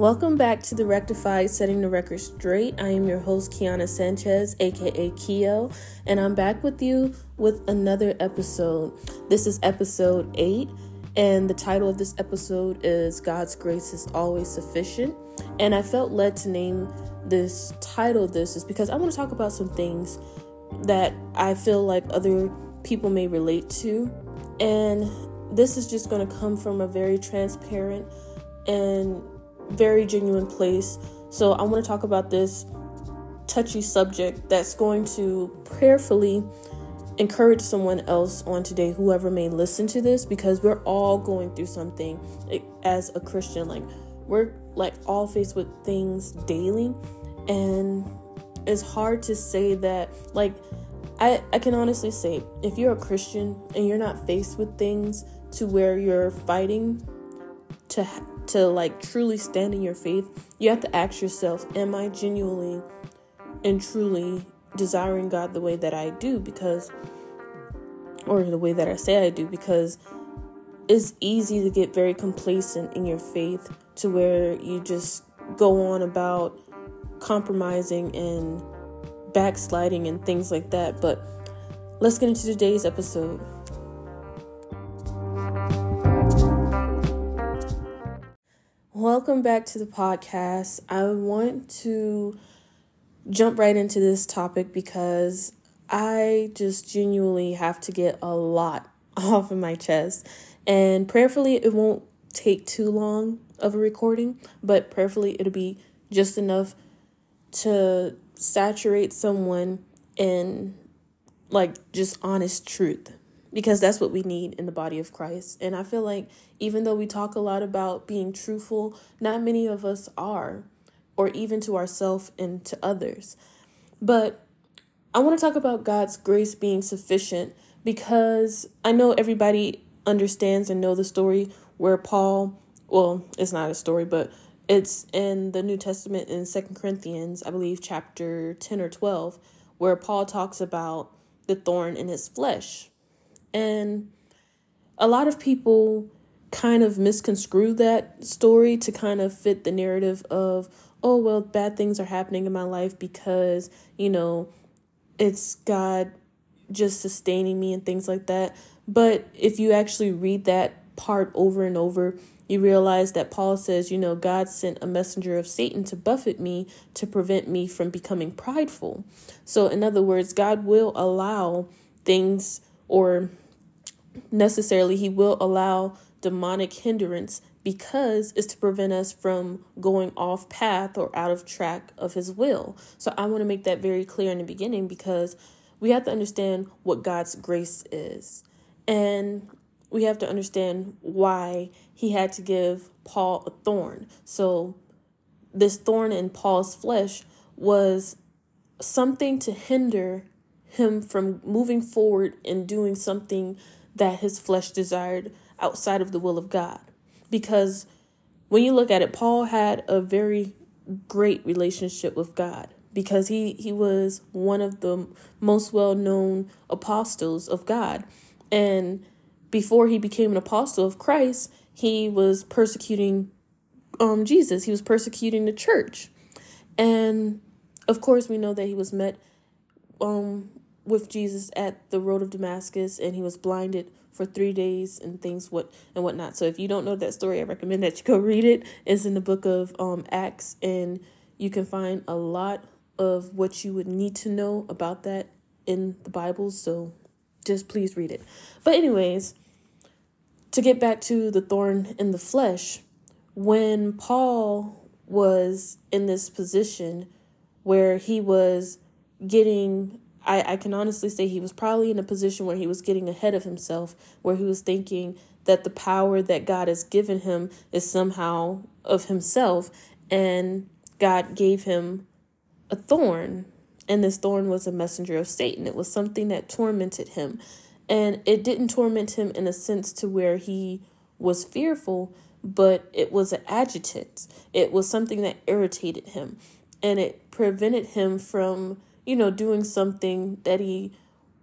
Welcome back to the Rectified Setting the Record Straight. I am your host, Keona Sanchez, aka Keo, and I'm back with you with another episode. This is episode 8, and the title of this episode is God's Grace is Always Sufficient. And I felt led to name this title this is because I want to talk about some things that I feel like other people may relate to. And this is just going to come from a very transparent and very genuine place. So I want to talk about this touchy subject that's going to prayerfully encourage someone else on today, whoever may listen to this, because we're all going through something as a Christian. Like, we're like all faced with things daily, and it's hard to say that, like, I, I can honestly say if you're a Christian and you're not faced with things to where you're fighting to to like truly stand in your faith, you have to ask yourself, am I genuinely and truly desiring God the way that I do because or the way that I say I do because it's easy to get very complacent in your faith to where you just go on about compromising and backsliding and things like that. But let's get into today's episode. Welcome back to the podcast. I want to jump right into this topic because I just genuinely have to get a lot off of my chest. And prayerfully, it won't take too long of a recording, but prayerfully, it'll be just enough to saturate someone in like just honest truth because that's what we need in the body of Christ. And I feel like even though we talk a lot about being truthful, not many of us are, or even to ourselves and to others. But I want to talk about God's grace being sufficient because I know everybody understands and know the story where Paul, well, it's not a story, but it's in the New Testament in Second Corinthians, I believe chapter 10 or 12, where Paul talks about the thorn in his flesh and a lot of people kind of misconstrue that story to kind of fit the narrative of, oh, well, bad things are happening in my life because, you know, it's God just sustaining me and things like that. But if you actually read that part over and over, you realize that Paul says, you know, God sent a messenger of Satan to buffet me to prevent me from becoming prideful. So, in other words, God will allow things or necessarily he will allow demonic hindrance because it's to prevent us from going off path or out of track of his will. So I want to make that very clear in the beginning because we have to understand what God's grace is. And we have to understand why he had to give Paul a thorn. So this thorn in Paul's flesh was something to hinder him from moving forward and doing something that his flesh desired outside of the will of God. Because when you look at it, Paul had a very great relationship with God because he, he was one of the most well known apostles of God. And before he became an apostle of Christ, he was persecuting um, Jesus, he was persecuting the church. And of course, we know that he was met um, with Jesus at the road of Damascus and he was blinded for three days and things what and whatnot. So if you don't know that story, I recommend that you go read it. It's in the book of um Acts and you can find a lot of what you would need to know about that in the Bible. So just please read it. But anyways, to get back to the thorn in the flesh, when Paul was in this position where he was getting I, I can honestly say he was probably in a position where he was getting ahead of himself, where he was thinking that the power that God has given him is somehow of himself, and God gave him a thorn, and this thorn was a messenger of Satan. It was something that tormented him, and it didn't torment him in a sense to where he was fearful, but it was an adjutant. It was something that irritated him, and it prevented him from you know, doing something that he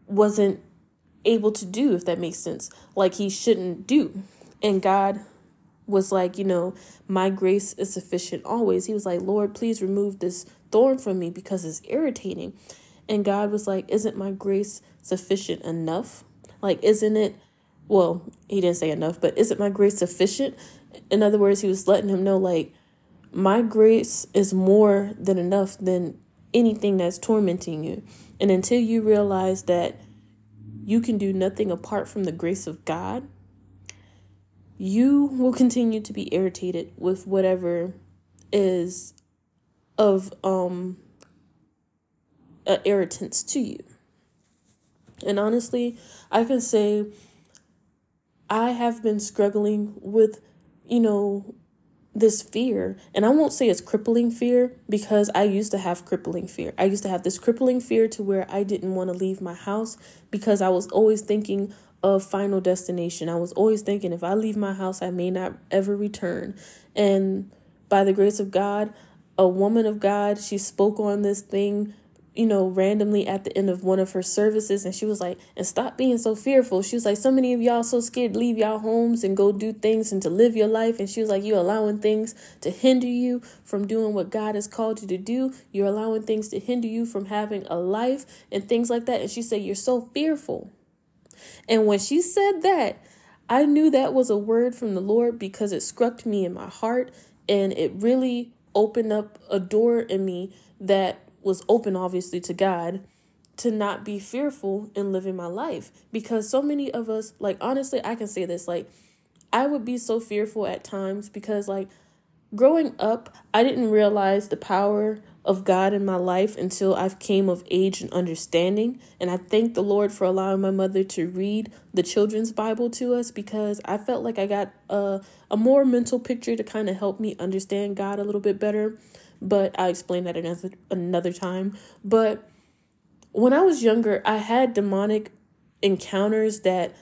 wasn't able to do, if that makes sense, like he shouldn't do. And God was like, you know, my grace is sufficient always. He was like, Lord, please remove this thorn from me because it's irritating. And God was like, Isn't my grace sufficient enough? Like, isn't it, well, he didn't say enough, but isn't my grace sufficient? In other words, he was letting him know, like, my grace is more than enough than anything that's tormenting you. And until you realize that you can do nothing apart from the grace of God, you will continue to be irritated with whatever is of um uh, irritants to you. And honestly, I can say I have been struggling with, you know, this fear. And I won't say it's crippling fear because I used to have crippling fear. I used to have this crippling fear to where I didn't want to leave my house because I was always thinking of final destination. I was always thinking if I leave my house, I may not ever return. And by the grace of God, a woman of God, she spoke on this thing you know, randomly at the end of one of her services, and she was like, and stop being so fearful. She was like, so many of y'all so scared to leave y'all homes and go do things and to live your life. And she was like, you're allowing things to hinder you from doing what God has called you to do. You're allowing things to hinder you from having a life and things like that. And she said, you're so fearful. And when she said that, I knew that was a word from the Lord because it struck me in my heart and it really opened up a door in me that was open obviously to God to not be fearful in living my life. Because so many of us like honestly I can say this like I would be so fearful at times because like growing up I didn't realize the power of God in my life until I came of age and understanding. And I thank the Lord for allowing my mother to read the children's Bible to us because I felt like I got a a more mental picture to kind of help me understand God a little bit better but I explain that another another time. But when I was younger, I had demonic encounters that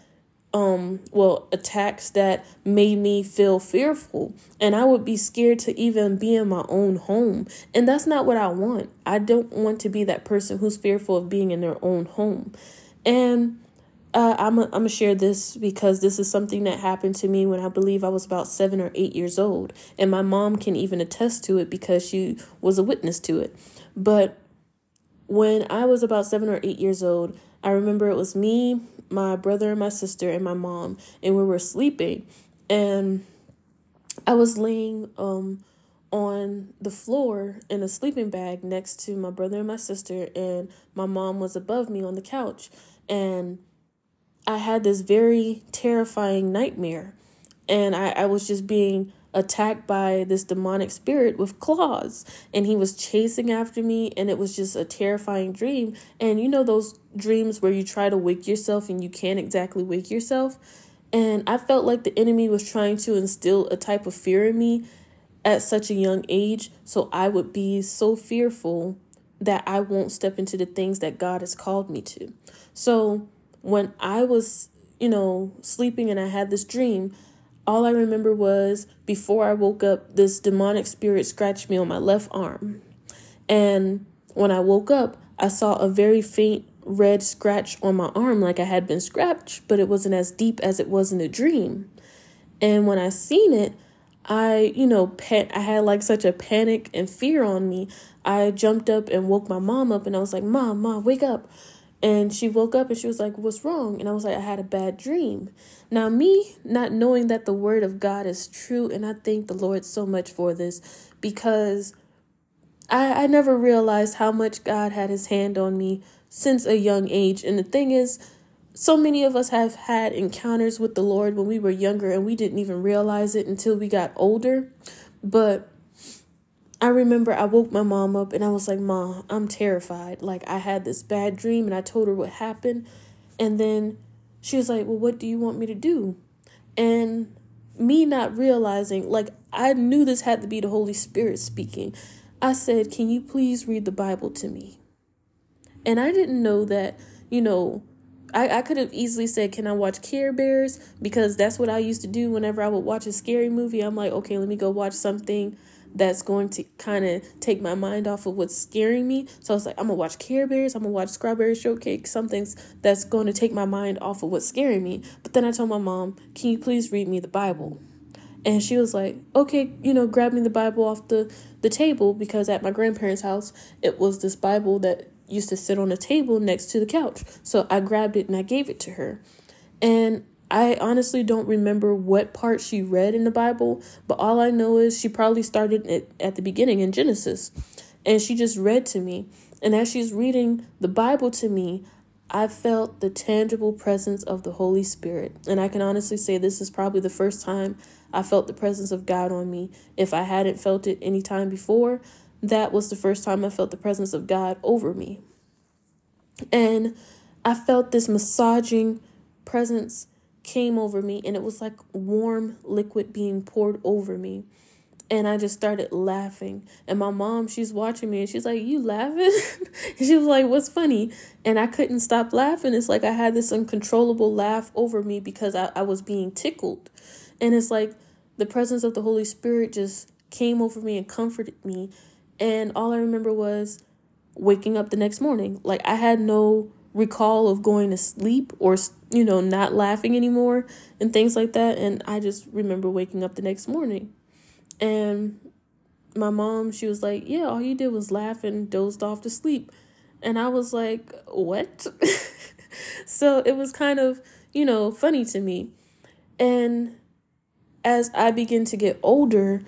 um well attacks that made me feel fearful and I would be scared to even be in my own home and that's not what I want. I don't want to be that person who's fearful of being in their own home. And uh, I'm going to share this because this is something that happened to me when I believe I was about seven or eight years old. And my mom can even attest to it because she was a witness to it. But when I was about seven or eight years old, I remember it was me, my brother, and my sister, and my mom, and we were sleeping. And I was laying um, on the floor in a sleeping bag next to my brother and my sister, and my mom was above me on the couch. And I had this very terrifying nightmare. And I, I was just being attacked by this demonic spirit with claws. And he was chasing after me, and it was just a terrifying dream. And you know, those dreams where you try to wake yourself and you can't exactly wake yourself? And I felt like the enemy was trying to instill a type of fear in me at such a young age. So I would be so fearful that I won't step into the things that God has called me to. So when I was, you know, sleeping and I had this dream, all I remember was before I woke up, this demonic spirit scratched me on my left arm. And when I woke up, I saw a very faint red scratch on my arm, like I had been scratched, but it wasn't as deep as it was in the dream. And when I seen it, I, you know, pet I had like such a panic and fear on me. I jumped up and woke my mom up and I was like, Mom, Mom, wake up. And she woke up and she was like, What's wrong? And I was like, I had a bad dream. Now, me not knowing that the word of God is true, and I thank the Lord so much for this because I, I never realized how much God had his hand on me since a young age. And the thing is, so many of us have had encounters with the Lord when we were younger and we didn't even realize it until we got older. But I remember I woke my mom up and I was like, Mom, I'm terrified. Like, I had this bad dream and I told her what happened. And then she was like, Well, what do you want me to do? And me not realizing, like, I knew this had to be the Holy Spirit speaking. I said, Can you please read the Bible to me? And I didn't know that, you know, I, I could have easily said, Can I watch Care Bears? Because that's what I used to do whenever I would watch a scary movie. I'm like, Okay, let me go watch something that's going to kind of take my mind off of what's scaring me. So I was like, I'm gonna watch Care Bears, I'm gonna watch Strawberry Shortcake, something that's going to take my mind off of what's scaring me. But then I told my mom, Can you please read me the Bible? And she was like, okay, you know, grab me the Bible off the, the table because at my grandparents' house, it was this Bible that used to sit on a table next to the couch. So I grabbed it and I gave it to her. And I honestly don't remember what part she read in the Bible, but all I know is she probably started it at the beginning in Genesis. And she just read to me. And as she's reading the Bible to me, I felt the tangible presence of the Holy Spirit. And I can honestly say this is probably the first time I felt the presence of God on me. If I hadn't felt it any time before, that was the first time I felt the presence of God over me. And I felt this massaging presence came over me, and it was like warm liquid being poured over me and I just started laughing. And my mom, she's watching me and she's like, You laughing? she was like, What's funny? And I couldn't stop laughing. It's like I had this uncontrollable laugh over me because I, I was being tickled. And it's like the presence of the Holy Spirit just came over me and comforted me. And all I remember was waking up the next morning. Like I had no recall of going to sleep or, you know, not laughing anymore and things like that. And I just remember waking up the next morning. And my mom, she was like, Yeah, all you did was laugh and dozed off to sleep. And I was like, What? so it was kind of, you know, funny to me. And as I begin to get older,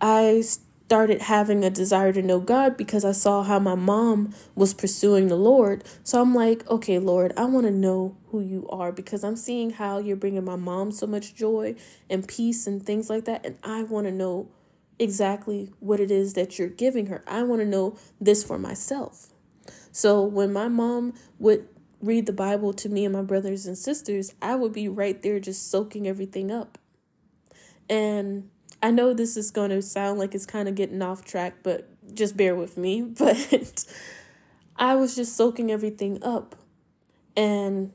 I started having a desire to know God because I saw how my mom was pursuing the Lord. So I'm like, okay, Lord, I want to know who you are because I'm seeing how you're bringing my mom so much joy and peace and things like that. And I want to know exactly what it is that you're giving her. I want to know this for myself. So when my mom would read the Bible to me and my brothers and sisters, I would be right there just soaking everything up. And I know this is going to sound like it's kind of getting off track, but just bear with me. But I was just soaking everything up. And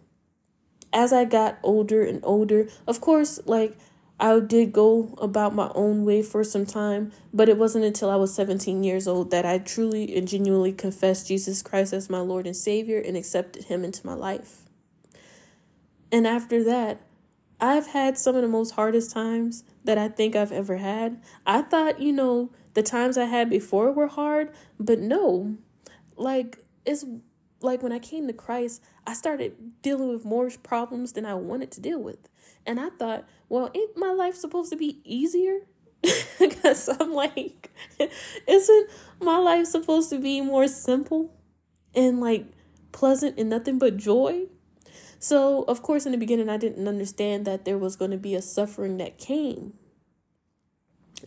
as I got older and older, of course, like I did go about my own way for some time, but it wasn't until I was 17 years old that I truly and genuinely confessed Jesus Christ as my Lord and Savior and accepted Him into my life. And after that, I've had some of the most hardest times that I think I've ever had. I thought, you know, the times I had before were hard, but no. Like, it's like when I came to Christ, I started dealing with more problems than I wanted to deal with. And I thought, well, ain't my life supposed to be easier? because I'm like, isn't my life supposed to be more simple and like pleasant and nothing but joy? So, of course, in the beginning, I didn't understand that there was going to be a suffering that came.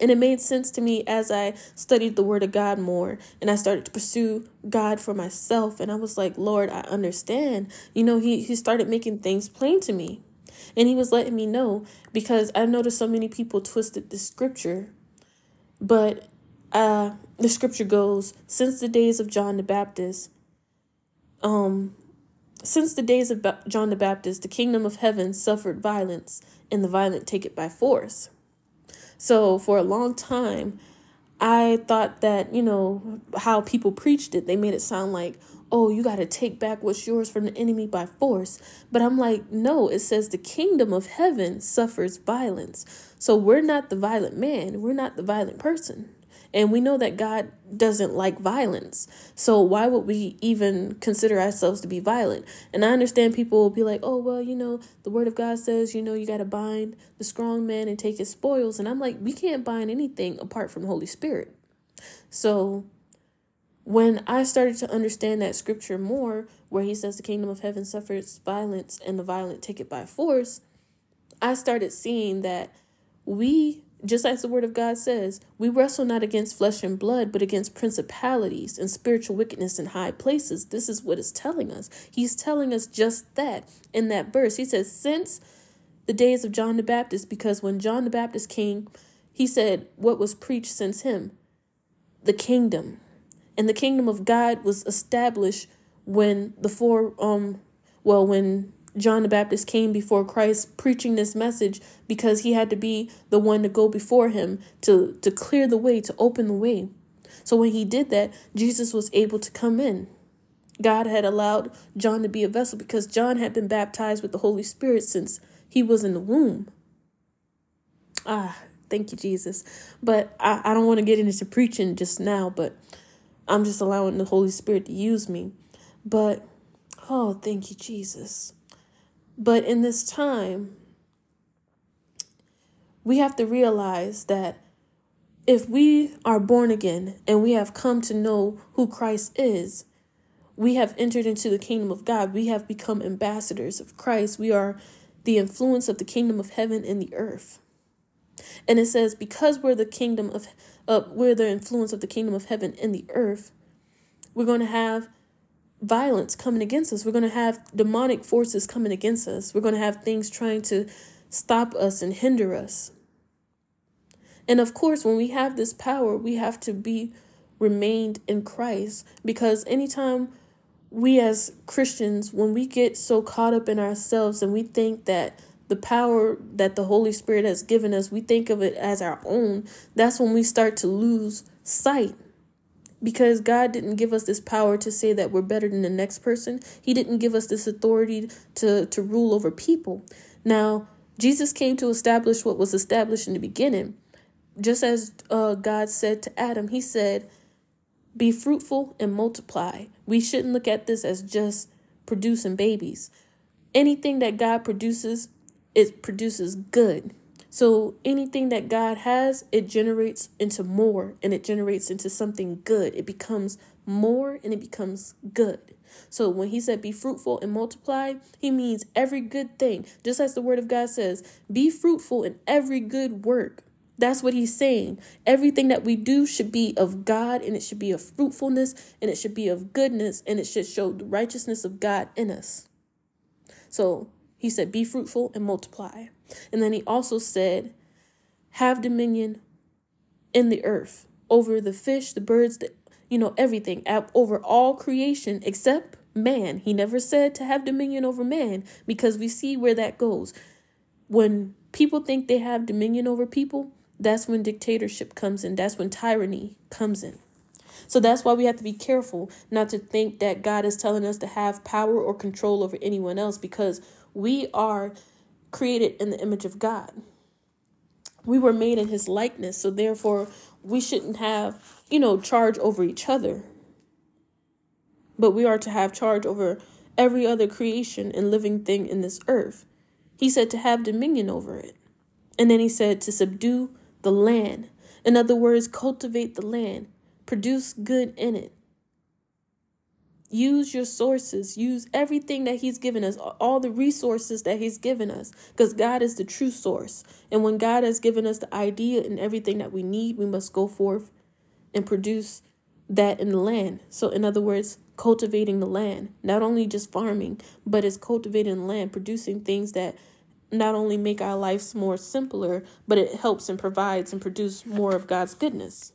And it made sense to me as I studied the Word of God more and I started to pursue God for myself. And I was like, Lord, I understand. You know, He, he started making things plain to me. And He was letting me know because I noticed so many people twisted the scripture. But uh, the scripture goes, since the days of John the Baptist, um, since the days of John the Baptist, the kingdom of heaven suffered violence, and the violent take it by force. So, for a long time, I thought that, you know, how people preached it, they made it sound like, oh, you got to take back what's yours from the enemy by force. But I'm like, no, it says the kingdom of heaven suffers violence. So we're not the violent man, we're not the violent person. And we know that God doesn't like violence. So why would we even consider ourselves to be violent? And I understand people will be like, oh, well, you know, the word of God says, you know, you got to bind the strong man and take his spoils. And I'm like, we can't bind anything apart from the Holy Spirit. So when I started to understand that scripture more, where he says the kingdom of heaven suffers violence and the violent take it by force, I started seeing that we just as the word of God says, we wrestle not against flesh and blood, but against principalities and spiritual wickedness in high places. This is what it's telling us. He's telling us just that in that verse. He says, Since the days of John the Baptist, because when John the Baptist came, he said, What was preached since him? The kingdom. And the kingdom of God was established when the four, um, well, when John the Baptist came before Christ preaching this message because he had to be the one to go before him to, to clear the way, to open the way. So when he did that, Jesus was able to come in. God had allowed John to be a vessel because John had been baptized with the Holy Spirit since he was in the womb. Ah, Thank you, Jesus. But I, I don't want to get into preaching just now, but I'm just allowing the Holy Spirit to use me. But, oh, thank you, Jesus. But in this time, we have to realize that if we are born again and we have come to know who Christ is, we have entered into the kingdom of God. We have become ambassadors of Christ. We are the influence of the kingdom of heaven in the earth. And it says, because we're the kingdom of, uh, we're the influence of the kingdom of heaven in the earth, we're going to have violence coming against us. We're going to have demonic forces coming against us. We're going to have things trying to stop us and hinder us. And of course, when we have this power, we have to be remained in Christ because anytime we as Christians, when we get so caught up in ourselves and we think that the power that the Holy Spirit has given us, we think of it as our own, that's when we start to lose sight. Because God didn't give us this power to say that we're better than the next person. He didn't give us this authority to, to rule over people. Now, Jesus came to establish what was established in the beginning. Just as uh, God said to Adam, He said, Be fruitful and multiply. We shouldn't look at this as just producing babies. Anything that God produces it produces good. So anything that God has, it generates into more and it generates into something good. It becomes more and it becomes good. So when he said be fruitful and multiply, he means every good thing. Just as the word of God says, be fruitful in every good work. That's what he's saying. Everything that we do should be of God and it should be of fruitfulness and it should be of goodness and it should show the righteousness of God in us. So he said, Be fruitful and multiply. And then he also said, Have dominion in the earth over the fish, the birds, the, you know, everything, over all creation except man. He never said to have dominion over man because we see where that goes. When people think they have dominion over people, that's when dictatorship comes in. That's when tyranny comes in. So that's why we have to be careful not to think that God is telling us to have power or control over anyone else because we are created in the image of God. We were made in his likeness, so therefore we shouldn't have, you know, charge over each other. But we are to have charge over every other creation and living thing in this earth. He said to have dominion over it. And then he said to subdue the land. In other words, cultivate the land, produce good in it. Use your sources. Use everything that He's given us, all the resources that He's given us, because God is the true source. And when God has given us the idea and everything that we need, we must go forth and produce that in the land. So, in other words, cultivating the land, not only just farming, but it's cultivating the land, producing things that not only make our lives more simpler, but it helps and provides and produce more of God's goodness.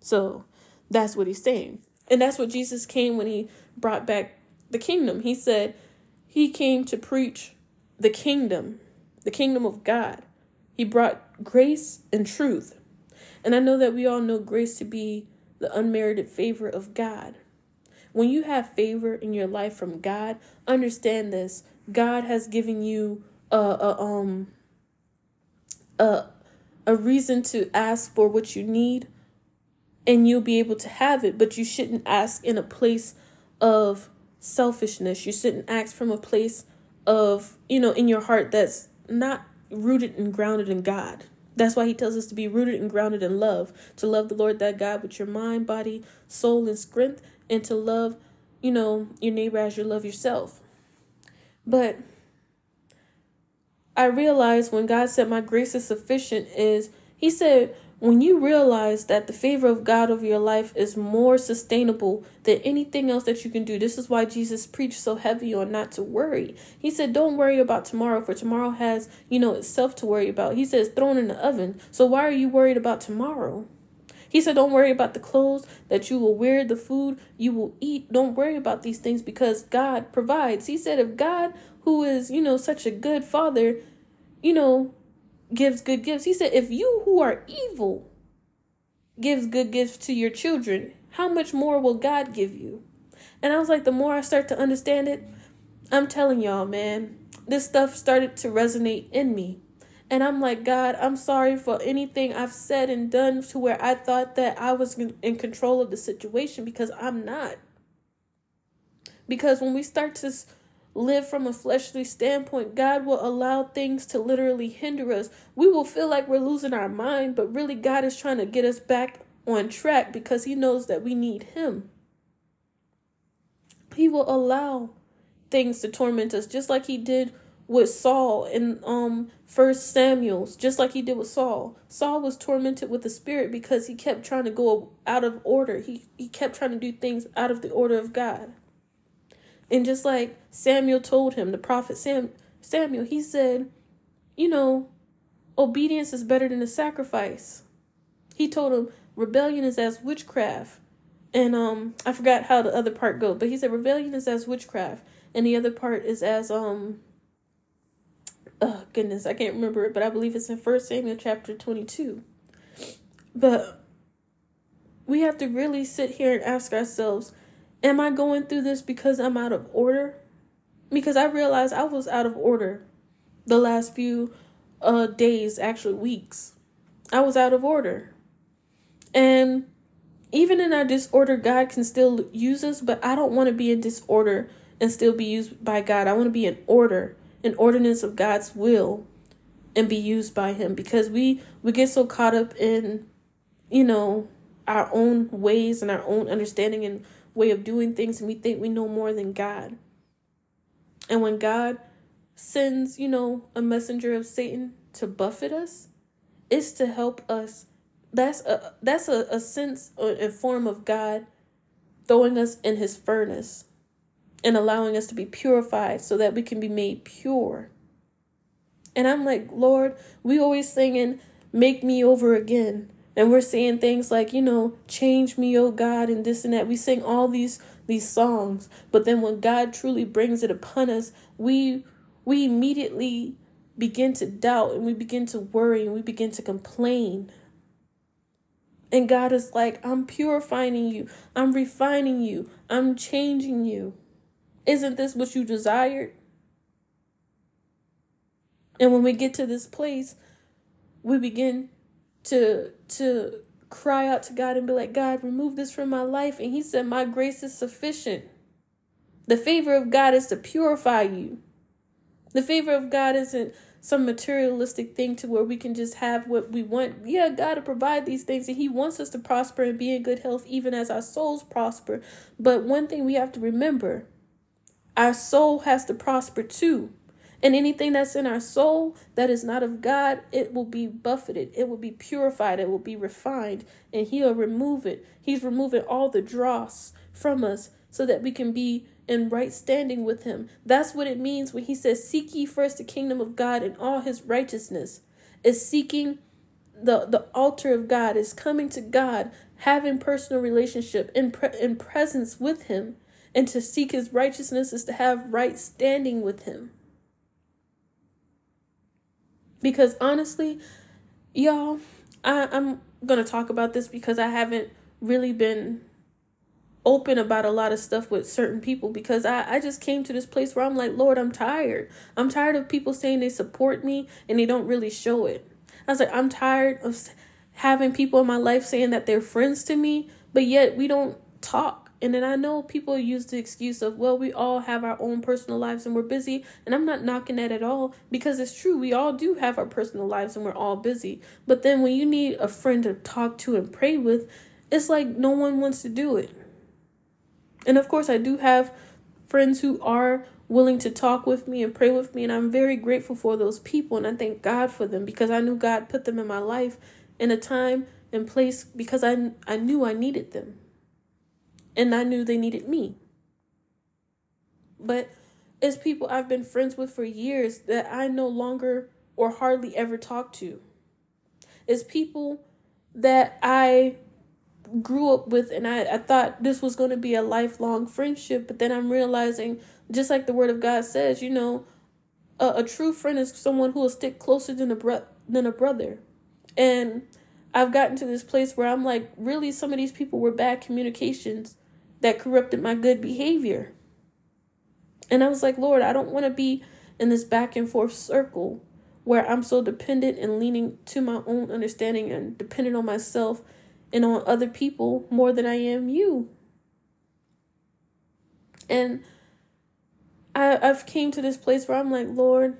So, that's what He's saying. And that's what Jesus came when he brought back the kingdom. He said he came to preach the kingdom, the kingdom of God. He brought grace and truth. And I know that we all know grace to be the unmerited favor of God. When you have favor in your life from God, understand this. God has given you a, a um a a reason to ask for what you need and you'll be able to have it, but you shouldn't ask in a place of selfishness. You shouldn't ask from a place of, you know, in your heart that's not rooted and grounded in God. That's why he tells us to be rooted and grounded in love, to love the Lord that God with your mind, body, soul, and strength, and to love, you know, your neighbor as you love yourself. But I realized when God said, My grace is sufficient, is He said, when you realize that the favor of God over your life is more sustainable than anything else that you can do, this is why Jesus preached so heavy on not to worry. He said, Don't worry about tomorrow, for tomorrow has, you know, itself to worry about. He says, Thrown in the oven. So why are you worried about tomorrow? He said, Don't worry about the clothes that you will wear, the food you will eat. Don't worry about these things because God provides. He said, If God, who is, you know, such a good father, you know, gives good gifts. He said, if you who are evil gives good gifts to your children, how much more will God give you? And I was like, the more I start to understand it, I'm telling y'all, man, this stuff started to resonate in me. And I'm like, God, I'm sorry for anything I've said and done to where I thought that I was in control of the situation because I'm not. Because when we start to live from a fleshly standpoint, God will allow things to literally hinder us. We will feel like we're losing our mind, but really, God is trying to get us back on track because He knows that we need Him. He will allow things to torment us, just like He did with Saul in um First Samuel's, just like He did with Saul. Saul was tormented with the spirit because he kept trying to go out of order. He he kept trying to do things out of the order of God. And just like Samuel told him, the prophet Sam Samuel, he said, you know, obedience is better than a sacrifice. He told him rebellion is as witchcraft. And um I forgot how the other part goes, but he said rebellion is as witchcraft and the other part is as um oh goodness, I can't remember it, but I believe it's in First Samuel chapter 22. But we have to really sit here and ask ourselves, Am I going through this because I'm out of order? Because I realized I was out of order the last few uh days, actually weeks. I was out of order. And even in our disorder, God can still use us, but I don't want to be in disorder and still be used by God. I want to be in order, in ordinance of God's will and be used by him because we we get so caught up in you know our own ways and our own understanding and way of doing things and we think we know more than God. And when God sends, you know, a messenger of Satan to buffet us, it's to help us. That's a that's a, a sense a form of God throwing us in his furnace and allowing us to be purified so that we can be made pure. And I'm like, Lord, we always singing, make me over again and we're saying things like you know change me oh god and this and that. We sing all these these songs. But then when god truly brings it upon us we we immediately begin to doubt and we begin to worry and we begin to complain. And god is like i'm purifying you. I'm refining you. I'm changing you. Isn't this what you desired? And when we get to this place we begin to to cry out to God and be like, God, remove this from my life. And he said, My grace is sufficient. The favor of God is to purify you. The favor of God isn't some materialistic thing to where we can just have what we want. Yeah, God to provide these things and He wants us to prosper and be in good health even as our souls prosper. But one thing we have to remember our soul has to prosper too. And anything that's in our soul that is not of God, it will be buffeted, it will be purified, it will be refined, and He'll remove it. He's removing all the dross from us so that we can be in right standing with Him. That's what it means when He says, Seek ye first the kingdom of God and all His righteousness. Is seeking the, the altar of God, is coming to God, having personal relationship in, pre- in presence with Him. And to seek His righteousness is to have right standing with Him. Because honestly, y'all, I, I'm gonna talk about this because I haven't really been open about a lot of stuff with certain people because I, I just came to this place where I'm like, Lord, I'm tired. I'm tired of people saying they support me and they don't really show it. I was like, I'm tired of having people in my life saying that they're friends to me, but yet we don't talk. And then I know people use the excuse of, well, we all have our own personal lives and we're busy. And I'm not knocking that at all because it's true. We all do have our personal lives and we're all busy. But then when you need a friend to talk to and pray with, it's like no one wants to do it. And of course, I do have friends who are willing to talk with me and pray with me. And I'm very grateful for those people. And I thank God for them because I knew God put them in my life in a time and place because I, I knew I needed them and I knew they needed me. But it's people I've been friends with for years that I no longer or hardly ever talk to. It's people that I grew up with and I, I thought this was going to be a lifelong friendship, but then I'm realizing, just like the word of God says, you know, a, a true friend is someone who will stick closer than a bro- than a brother. And I've gotten to this place where I'm like, really, some of these people were bad communications that corrupted my good behavior. And I was like, Lord, I don't want to be in this back and forth circle where I'm so dependent and leaning to my own understanding and dependent on myself and on other people more than I am you. And I I've came to this place where I'm like, Lord,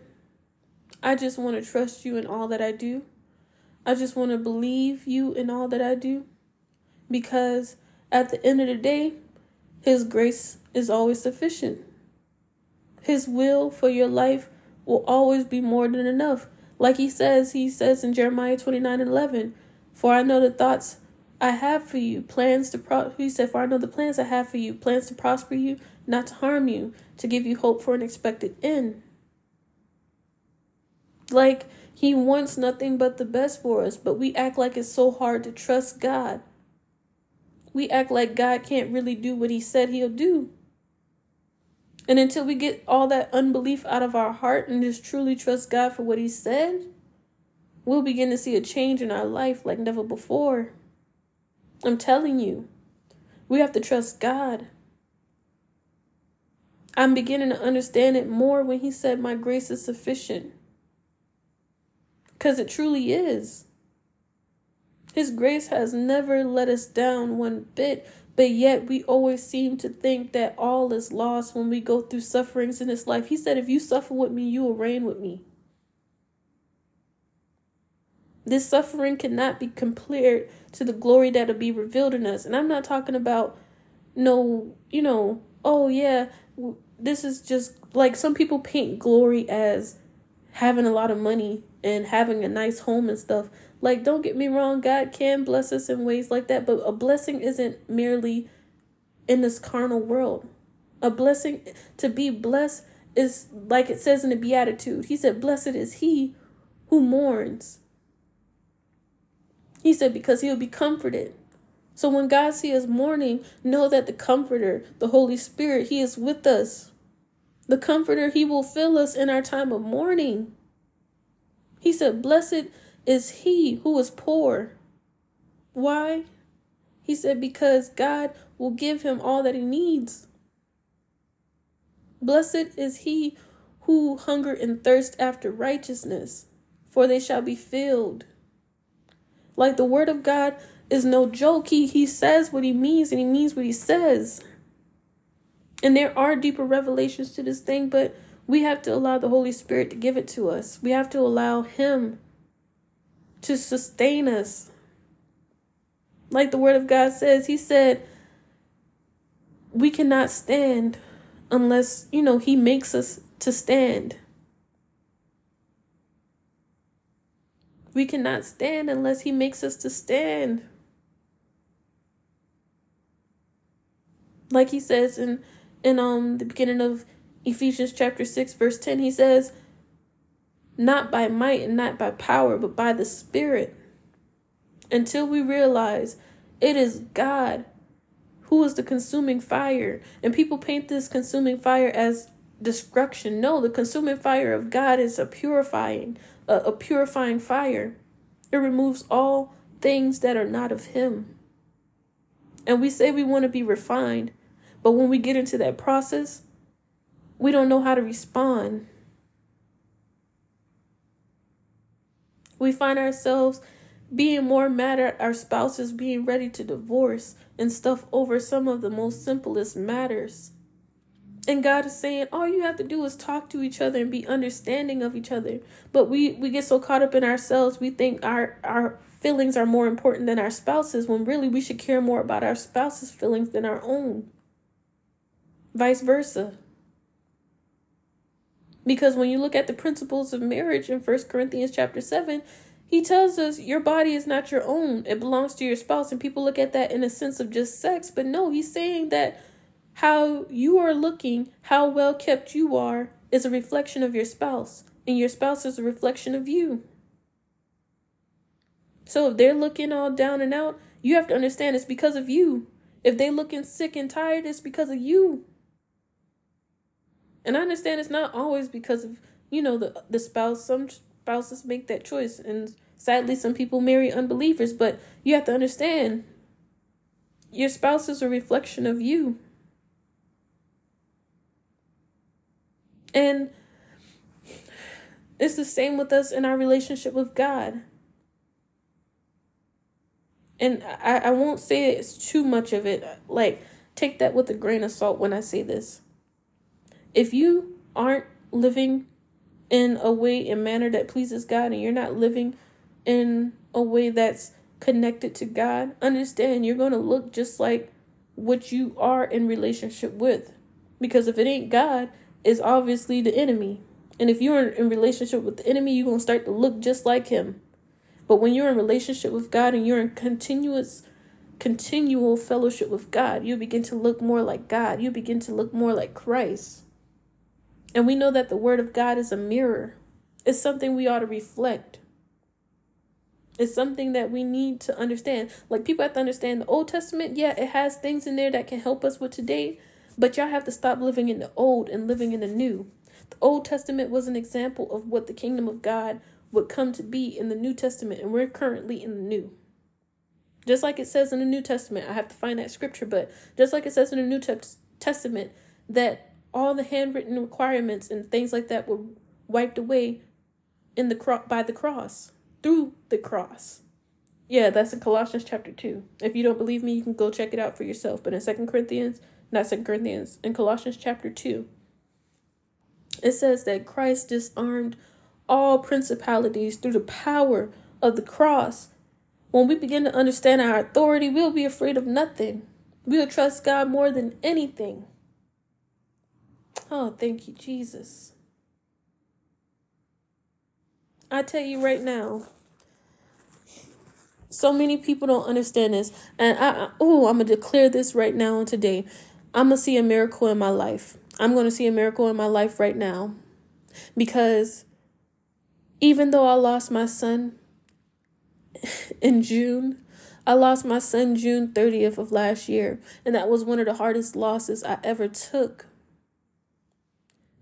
I just want to trust you in all that I do. I just want to believe you in all that I do because at the end of the day, his grace is always sufficient. His will for your life will always be more than enough. Like he says, he says in Jeremiah 29 and 11, For I know the thoughts I have for you, plans to pro he said, For I know the plans I have for you, plans to prosper you, not to harm you, to give you hope for an expected end. Like he wants nothing but the best for us, but we act like it's so hard to trust God. We act like God can't really do what he said he'll do. And until we get all that unbelief out of our heart and just truly trust God for what He said, we'll begin to see a change in our life like never before. I'm telling you, we have to trust God. I'm beginning to understand it more when He said, My grace is sufficient. Because it truly is. His grace has never let us down one bit. But yet we always seem to think that all is lost when we go through sufferings in this life. He said, If you suffer with me, you will reign with me. This suffering cannot be compared to the glory that'll be revealed in us. And I'm not talking about no, you know, oh yeah, this is just like some people paint glory as having a lot of money and having a nice home and stuff. Like, don't get me wrong, God can bless us in ways like that, but a blessing isn't merely in this carnal world. A blessing, to be blessed, is like it says in the Beatitude. He said, Blessed is he who mourns. He said, Because he'll be comforted. So when God sees us mourning, know that the Comforter, the Holy Spirit, He is with us. The Comforter, He will fill us in our time of mourning. He said, Blessed is he who is poor. Why? He said, Because God will give him all that he needs. Blessed is he who hunger and thirst after righteousness, for they shall be filled. Like the word of God is no joke. He, he says what he means and he means what he says. And there are deeper revelations to this thing, but we have to allow the Holy Spirit to give it to us. We have to allow him to sustain us. Like the Word of God says, He said, we cannot stand unless, you know, He makes us to stand. We cannot stand unless He makes us to stand. Like He says in, in um the beginning of Ephesians chapter 6, verse 10, He says, not by might and not by power, but by the Spirit. Until we realize it is God who is the consuming fire. And people paint this consuming fire as destruction. No, the consuming fire of God is a purifying, a, a purifying fire. It removes all things that are not of Him. And we say we want to be refined, but when we get into that process, we don't know how to respond. We find ourselves being more mad at our spouses being ready to divorce and stuff over some of the most simplest matters. And God is saying all you have to do is talk to each other and be understanding of each other. But we we get so caught up in ourselves, we think our our feelings are more important than our spouses when really we should care more about our spouse's feelings than our own. Vice versa. Because when you look at the principles of marriage in First Corinthians chapter 7, he tells us your body is not your own. It belongs to your spouse. And people look at that in a sense of just sex. But no, he's saying that how you are looking, how well kept you are, is a reflection of your spouse. And your spouse is a reflection of you. So if they're looking all down and out, you have to understand it's because of you. If they're looking sick and tired, it's because of you. And I understand it's not always because of, you know, the the spouse. Some spouses make that choice and sadly some people marry unbelievers, but you have to understand your spouse is a reflection of you. And it's the same with us in our relationship with God. And I, I won't say it's too much of it. Like, take that with a grain of salt when I say this. If you aren't living in a way and manner that pleases God and you're not living in a way that's connected to God, understand you're going to look just like what you are in relationship with. Because if it ain't God, it's obviously the enemy. And if you're in relationship with the enemy, you're going to start to look just like him. But when you're in relationship with God and you're in continuous continual fellowship with God, you begin to look more like God. You begin to look more like Christ. And we know that the word of God is a mirror. It's something we ought to reflect. It's something that we need to understand. Like people have to understand the Old Testament, yeah, it has things in there that can help us with today, but y'all have to stop living in the old and living in the new. The Old Testament was an example of what the kingdom of God would come to be in the New Testament, and we're currently in the new. Just like it says in the New Testament, I have to find that scripture, but just like it says in the New Testament that all the handwritten requirements and things like that were wiped away in the cro- by the cross through the cross. Yeah, that's in Colossians chapter 2. If you don't believe me, you can go check it out for yourself. But in Second Corinthians, not Second Corinthians, in Colossians chapter 2, it says that Christ disarmed all principalities through the power of the cross. When we begin to understand our authority, we'll be afraid of nothing. We'll trust God more than anything. Oh, thank you, Jesus. I tell you right now, so many people don't understand this. And I, oh, I'm going to declare this right now and today. I'm going to see a miracle in my life. I'm going to see a miracle in my life right now. Because even though I lost my son in June, I lost my son June 30th of last year, and that was one of the hardest losses I ever took.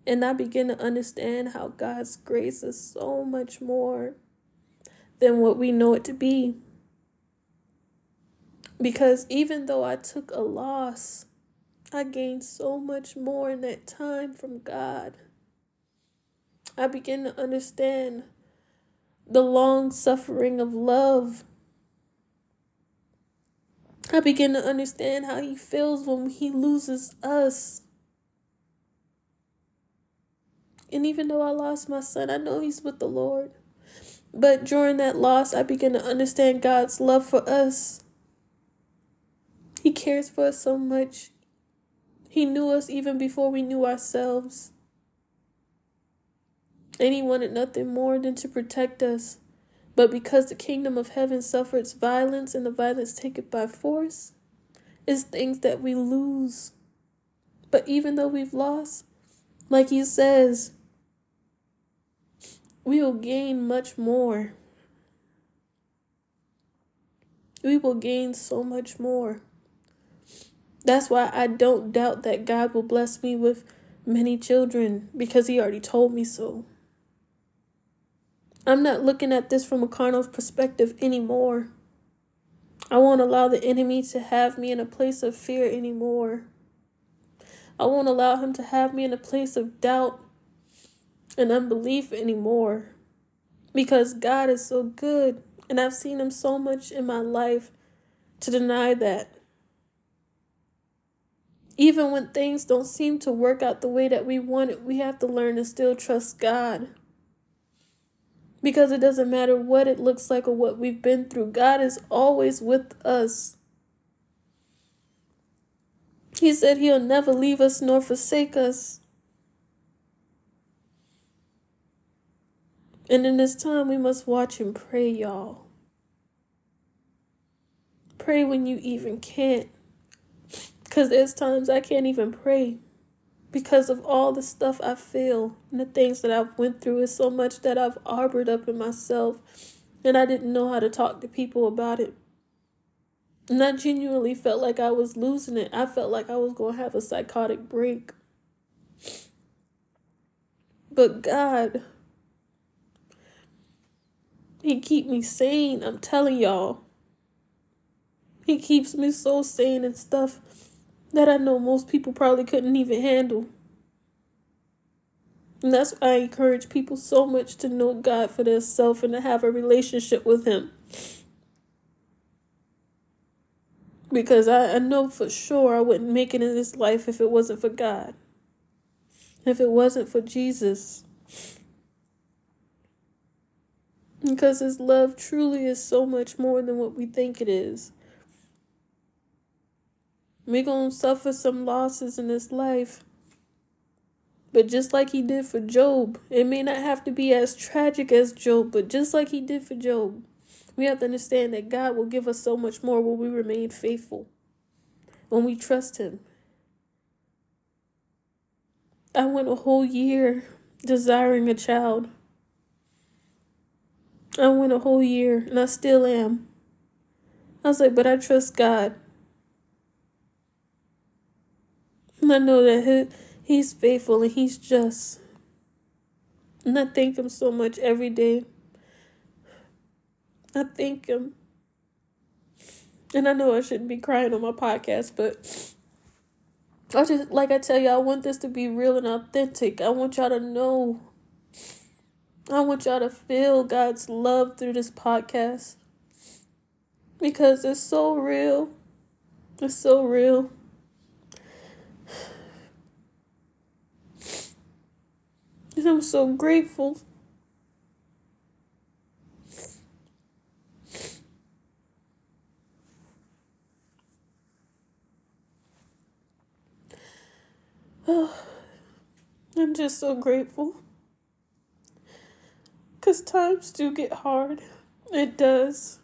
And I begin to understand how God's grace is so much more than what we know it to be. Because even though I took a loss, I gained so much more in that time from God. I begin to understand the long suffering of love. I begin to understand how He feels when He loses us. And even though I lost my son, I know he's with the Lord. But during that loss, I began to understand God's love for us. He cares for us so much. He knew us even before we knew ourselves. And He wanted nothing more than to protect us. But because the kingdom of heaven suffers violence and the violence take it by force, it's things that we lose. But even though we've lost, like He says, we will gain much more. We will gain so much more. That's why I don't doubt that God will bless me with many children because He already told me so. I'm not looking at this from a carnal perspective anymore. I won't allow the enemy to have me in a place of fear anymore. I won't allow him to have me in a place of doubt and unbelief anymore because God is so good and I've seen Him so much in my life to deny that. Even when things don't seem to work out the way that we want it, we have to learn to still trust God. Because it doesn't matter what it looks like or what we've been through, God is always with us. He said He'll never leave us nor forsake us. And in this time, we must watch and pray, y'all. Pray when you even can't. Because there's times I can't even pray because of all the stuff I feel and the things that I've went through is so much that I've harbored up in myself and I didn't know how to talk to people about it. And I genuinely felt like I was losing it. I felt like I was going to have a psychotic break. But God he keep me sane. I'm telling y'all. He keeps me so sane and stuff that I know most people probably couldn't even handle. And that's why I encourage people so much to know God for themselves and to have a relationship with Him. Because I, I know for sure I wouldn't make it in this life if it wasn't for God. If it wasn't for Jesus. Because His love truly is so much more than what we think it is. We're going to suffer some losses in this life. But just like he did for Job, it may not have to be as tragic as Job, but just like he did for Job, we have to understand that God will give us so much more when we remain faithful, when we trust Him. I went a whole year desiring a child. I went a whole year, and I still am. I was like, but I trust God. And I know that He He's faithful and He's just. And I thank Him so much every day. I thank Him. And I know I shouldn't be crying on my podcast, but I just, like I tell you, I want this to be real and authentic. I want y'all to know. I want y'all to feel God's love through this podcast. Because it's so real. It's so real. And I'm so grateful. Oh, I'm just so grateful. Because times do get hard. It does.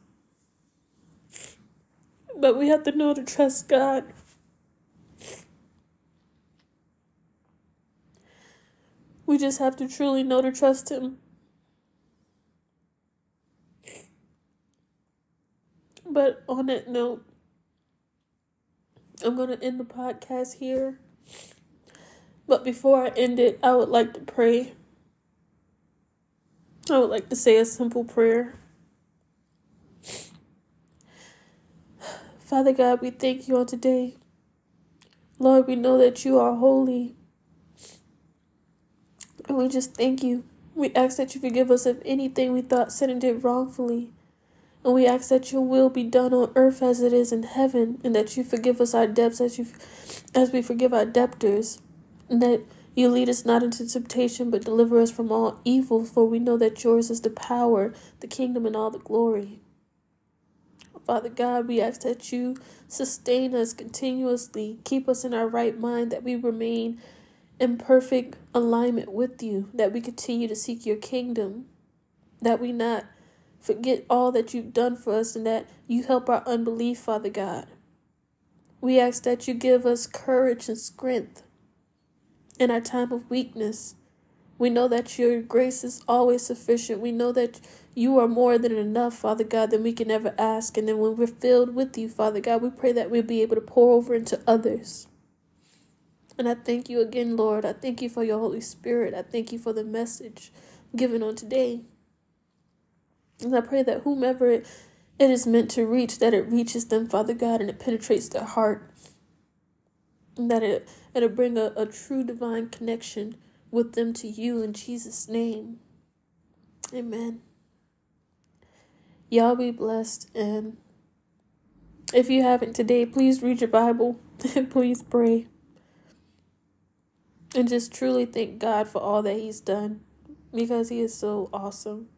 But we have to know to trust God. We just have to truly know to trust Him. But on that note, I'm going to end the podcast here. But before I end it, I would like to pray. I would like to say a simple prayer. Father God, we thank you on today. Lord, we know that you are holy. And we just thank you. We ask that you forgive us of anything we thought, said, and did wrongfully. And we ask that your will be done on earth as it is in heaven, and that you forgive us our debts as you as we forgive our debtors. And that you lead us not into temptation, but deliver us from all evil, for we know that yours is the power, the kingdom, and all the glory. Father God, we ask that you sustain us continuously, keep us in our right mind, that we remain in perfect alignment with you, that we continue to seek your kingdom, that we not forget all that you've done for us, and that you help our unbelief, Father God. We ask that you give us courage and strength in our time of weakness. We know that your grace is always sufficient. We know that you are more than enough, Father God, than we can ever ask. And then when we're filled with you, Father God, we pray that we'll be able to pour over into others. And I thank you again, Lord. I thank you for your Holy Spirit. I thank you for the message given on today. And I pray that whomever it, is meant to reach, that it reaches them, Father God, and it penetrates their heart. That it, it'll bring a, a true divine connection with them to you in Jesus' name. Amen. Y'all be blessed. And if you haven't today, please read your Bible and please pray. And just truly thank God for all that He's done because He is so awesome.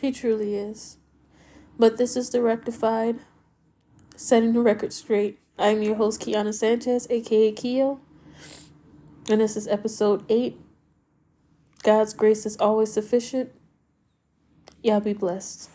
He truly is. But this is the rectified, setting the record straight. I'm your host, Keona Sanchez, aka Keo. And this is episode 8. God's grace is always sufficient. Y'all be blessed.